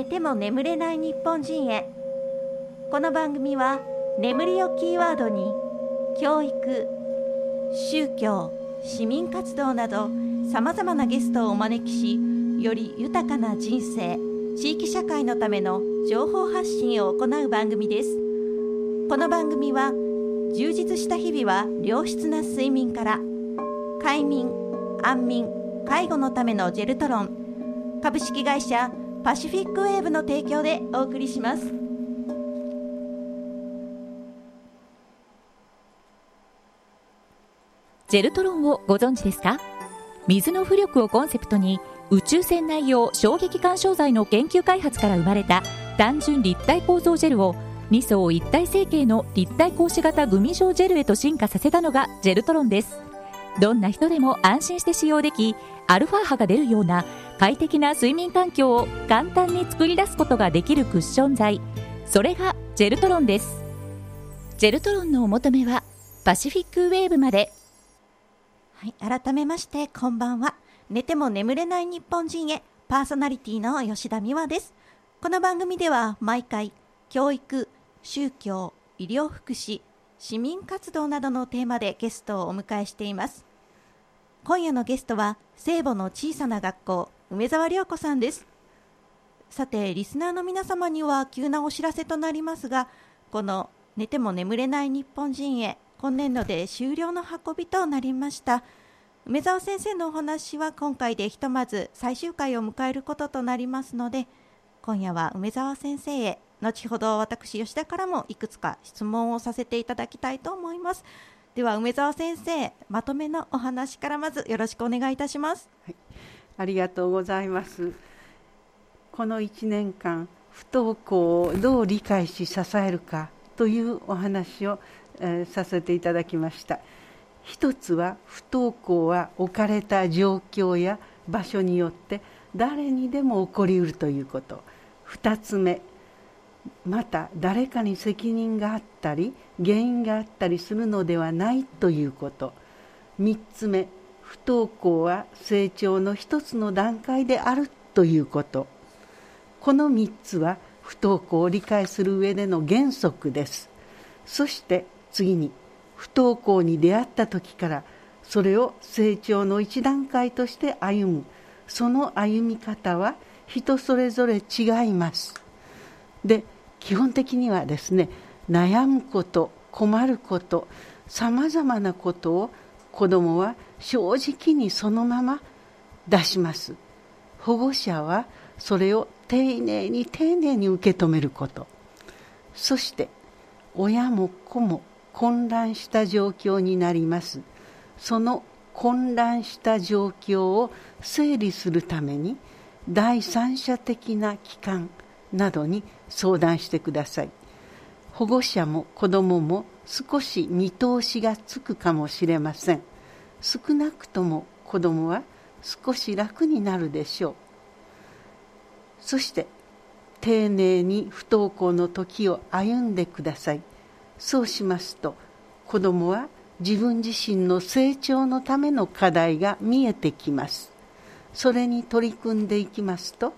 寝ても眠れない日本人へ。この番組は眠りをキーワードに教育宗教市民活動などさまざまなゲストをお招きしより豊かな人生地域社会のための情報発信を行う番組です。この番組は充実した日々は良質な睡眠から快眠安眠介護のためのジェルトロン株式会社パシフィックウェーブの提供でお送りします。ジェルトロンをご存知ですか？水の浮力をコンセプトに宇宙船内用衝撃干渉剤の研究開発から生まれた単純立体構造ジェルを2層一体成形の立体格子型グミ状ジェルへと進化させたのがジェルトロンです。どんな人でも安心して使用できアルファ波が出るような快適な睡眠環境を簡単に作り出すことができるクッション材それがジェルトロンです。ジェルトロンのお求めはパシフィックウェーブまで。はい改めましてこんばんは。寝ても眠れない日本人へパーソナリティの吉田美和です。この番組では毎回教育宗教医療福祉市民活動などのテーマでゲストをお迎えしています今夜のゲストは聖母の小さな学校梅沢涼子さんです。さてリスナーの皆様には急なお知らせとなりますがこの寝ても眠れない日本人へ今年度で終了の運びとなりました。梅沢先生のお話は今回でひとまず最終回を迎えることとなりますので今夜は梅沢先生へ後ほど私吉田からもいくつか質問をさせていただきたいと思います。では梅沢先生まとめのお話からまずよろしくお願いいたします、はい、ありがとうございます。この1年間不登校をどう理解し支えるかというお話を、えー、させていただきました。一つは不登校は置かれた状況や場所によって誰にでも起こりうるということ。2つ目また誰かに責任があったり原因があったりするのではないということ。3つ目不登校は成長の一つの段階であるということ。この3つは不登校を理解する上での原則です。そして次に不登校に出会った時からそれを成長の一段階として歩む。その歩み方は人それぞれ違います。で基本的にはですね悩むこと困ることさまざまなことを子どもは正直にそのまま出します。保護者はそれを丁寧に丁寧に受け止めること。そして親も子も混乱した状況になります。その混乱した状況を整理するために第三者的な機関などに相談してください。保護者も子どもも少し見通しがつくかもしれません。少なくとも子どもは少し楽になるでしょう。そして丁寧に不登校の時を歩んでください。そうしますと子どもは自分自身の成長のための課題が見えてきます。それに取り組んでいきますと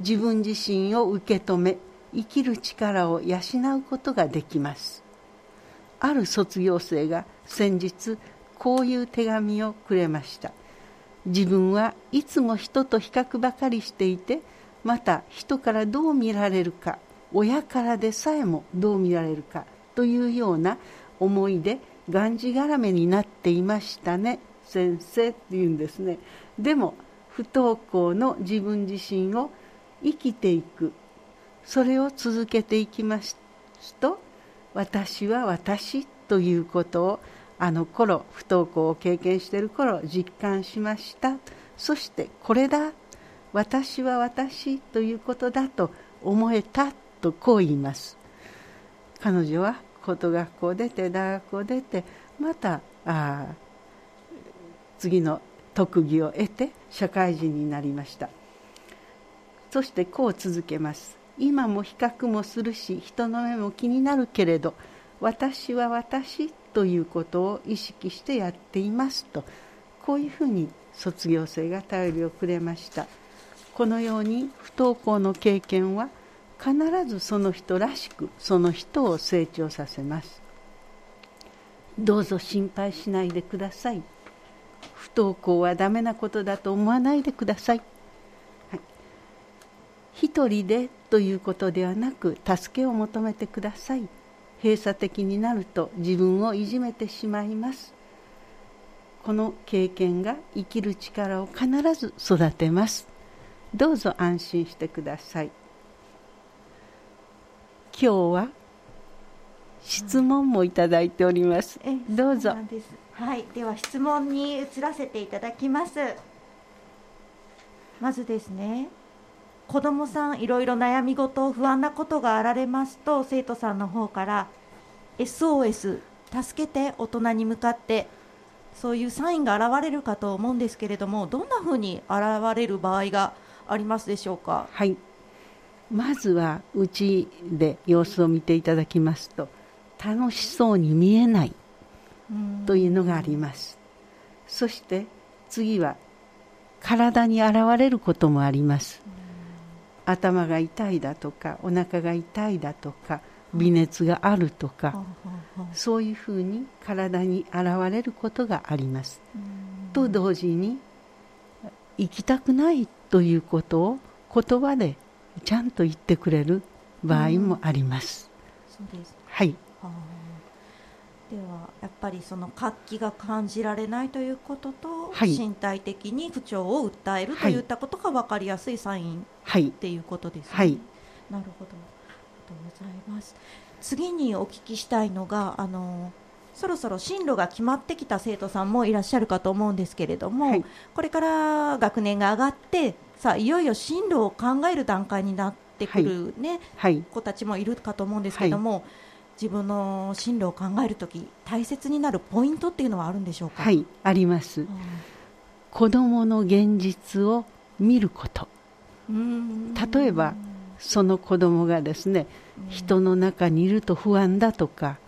自分自身を受け止め生きる力を養うことができます。ある卒業生が先日こういう手紙をくれました。自分はいつも人と比較ばかりしていてまた人からどう見られるか親からでさえもどう見られるかというような思いでがんじがらめになっていましたね先生って言うんですね。でも不登校の自分自身を生きていく。それを続けていきますと私は私ということをあの頃不登校を経験している頃実感しました。そしてこれだ。私は私ということだと思えたとこう言います。彼女は高等学校出て大学を出てまたあ次の特技を得て社会人になりました。そしてこう続けます。今も比較もするし人の目も気になるけれど私は私ということを意識してやっていますとこういうふうに卒業生が頼りをくれました。このように不登校の経験は必ずその人らしくその人を成長させます。どうぞ心配しないでください。不登校はダメなことだと思わないでください、はい、一人でということではなく助けを求めてください。閉鎖的になると自分をいじめてしまいます。この経験が生きる力を必ず育てます。どうぞ安心してください。今日は質問もいただいております、どうぞ。はい。では質問に移らせていただきます。まずですね子どもさんいろいろ悩み事不安なことがあられますと生徒さんの方から SOS 助けて大人に向かってそういうサインが現れるかと思うんですけれどもどんなふうに現れる場合がありますでしょうか？はい。まずはうちで様子を見ていただきますと楽しそうに見えないというのがあります。そして次は体に現れることもあります頭が痛いだとかお腹が痛いだとか微熱があるとかそういうふうに体に現れることがあります。と同時に行きたくないということを言葉でちゃんと言ってくれる場合もあります。そうですはい。ではやっぱりその活気が感じられないということと、はい、身体的に不調を訴えるといったことが分かりやすいサイン、はい、っていうことですね。はい、なるほど。ありがとうございます。次にお聞きしたいのがあのそろそろ進路が決まってきた生徒さんもいらっしゃるかと思うんですけれども、はい、これから学年が上がってさあいよいよ進路を考える段階になってくるね、はい、子たちもいるかと思うんですけども、自分の進路を考えるとき大切になるポイントっていうのはあるんでしょうか？はいあります、うん、子どもの現実を見ること。例えばその子どもがですね、人の中にいると不安だとか、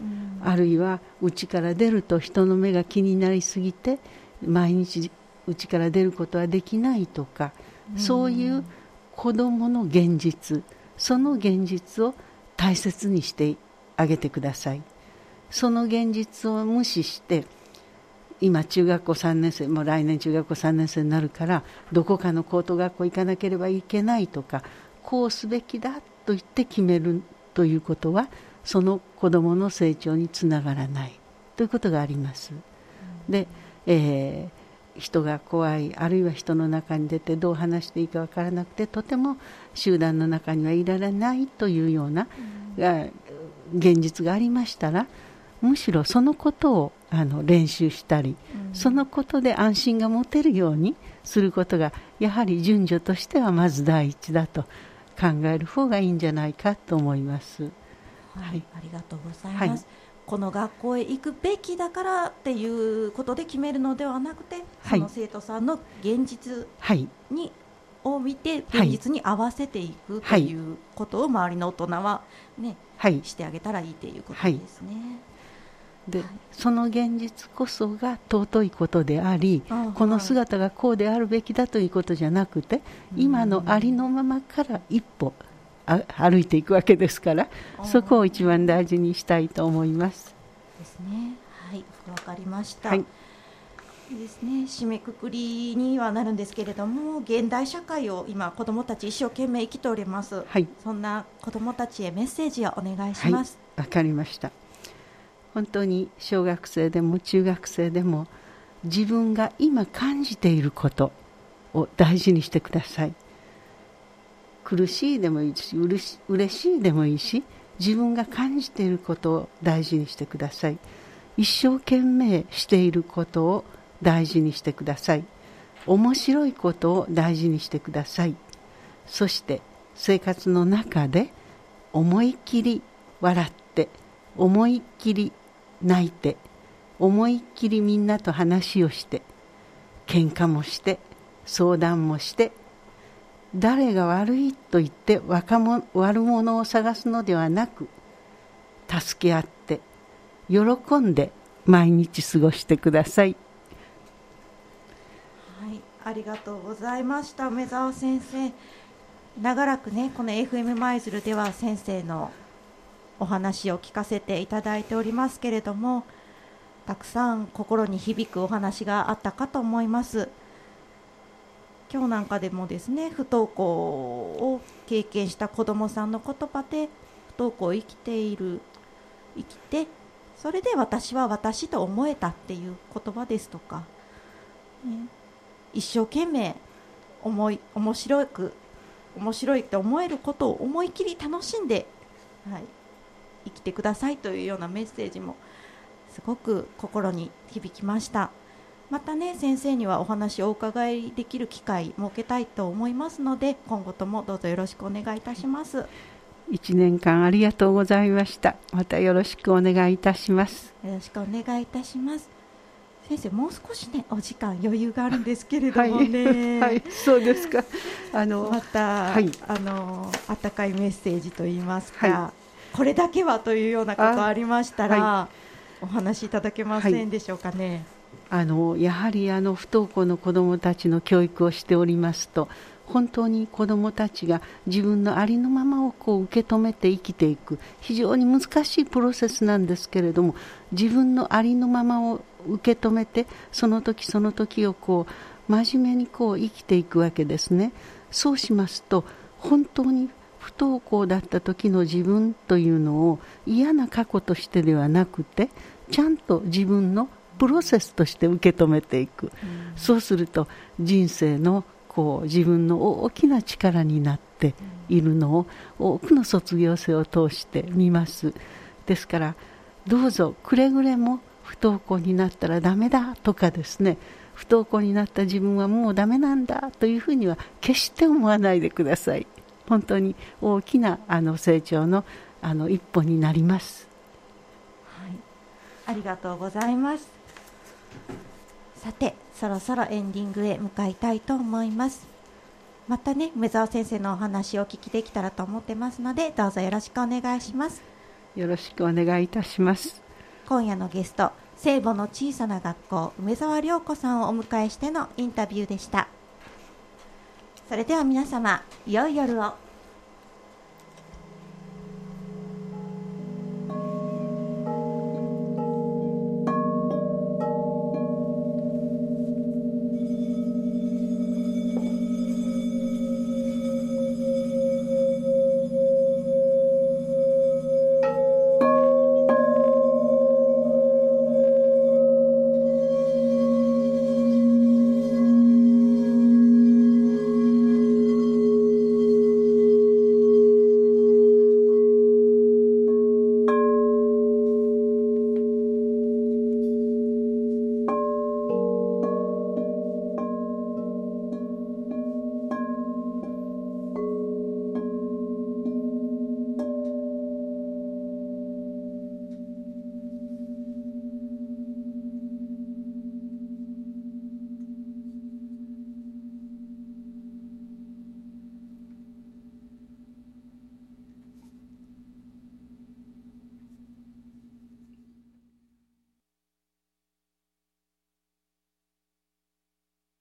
あるいは家から出ると人の目が気になりすぎて毎日家から出ることはできないとか、そういう子どもの現実その現実を大切にしてあげてください。その現実を無視して今中学校3年生もう来年中学校3年生になるからどこかの高等学校行かなければいけないとかこうすべきだと言って決めるということはその子どもの成長につながらない。ということがあります。で、えー、人が怖いあるいは人の中に出てどう話していいか分からなくてとても集団の中にはいられないというような、うん、現実がありましたらむしろそのことをあの練習したり、うん、そのことで安心が持てるようにすることがやはり順序としてはまず第一だと考える方がいいんじゃないかと思います。はい、はい、ありがとうございます。はい、この学校へ行くべきだからっていうことで決めるのではなくて、その生徒さんの現実に、を見て現実に合わせていくということを周りの大人はね、はい、してあげたらいいということですね。で、はい、その現実こそが尊いことでありこの姿がこうであるべきだということじゃなくて、今のありのままから一歩歩いていくわけですからそこを一番大事にしたいと思います。ですね。はい、わかりました。はいですね。締めくくりにはなるんですけれども現代社会を今子どもたち一生懸命生きております、はい、そんな子どもたちへメッセージをお願いします。わ、はい、かりました。本当に小学生でも中学生でも自分が今感じていることを大事にしてください。苦しいでもいいしうれしいでもいいし自分が感じていることを大事にしてください。一生懸命していることを大事にしてください面白いことを大事にしてくださいそして生活の中で思いっきり笑って思いっきり泣いて思いっきりみんなと話をして喧嘩もして相談もして誰が悪いと言って若者悪者を探すのではなく助け合って喜んで毎日過ごしてください。ありがとうございました。梅沢先生長らくねこの FM 舞鶴では先生のお話を聞かせていただいておりますけれどもたくさん心に響くお話があったかと思います。今日なんかでもですね不登校を経験した子どもさんの言葉で不登校を生きている生きてそれで私は私と思えたっていう言葉ですとか、ね、一生懸命思い面白く面白いって思えることを思い切り楽しんで、はい、生きてくださいというようなメッセージもすごく心に響きました。またね先生にはお話をお伺いできる機会設けたいと思いますので今後ともどうぞよろしくお願いいたします。1年間ありがとうございました。またよろしくお願いいたします。よろしくお願いいたします先生もう少しねお時間余裕があるんですけれどもね、はい、はい、そうですか。あのまた、はい、あの温かいメッセージといいますか、はい、これだけはというようなことありましたら、お話しいただけませんでしょうかね。あのやはりあの不登校の子どもたちの教育をしておりますと本当に子どもたちが自分のありのままをこう受け止めて生きていく非常に難しいプロセスなんですけれども自分のありのままを受け止めてその時その時をこう真面目にこう生きていくわけですね。そうしますと本当に不登校だった時の自分というのを嫌な過去としてではなくてちゃんと自分のプロセスとして受け止めていく、うん、そうすると人生のこう自分の大きな力になっているのを多くの卒業生を通して見ます。ですからどうぞくれぐれも不登校になったらダメだとかですね。不登校になった自分はもうダメなんだというふうには決して思わないでください。本当に大きなあの成長のあの一歩になります、はい、ありがとうございます。さてそろそろエンディングへ向かいたいと思います。またね梅沢先生のお話をお聞きできたらと思ってますのでどうぞよろしくお願いします。よろしくお願いいたします今夜のゲスト聖母の小さな学校梅沢涼子さんをお迎えしてのインタビューでした。それでは皆様良い夜を。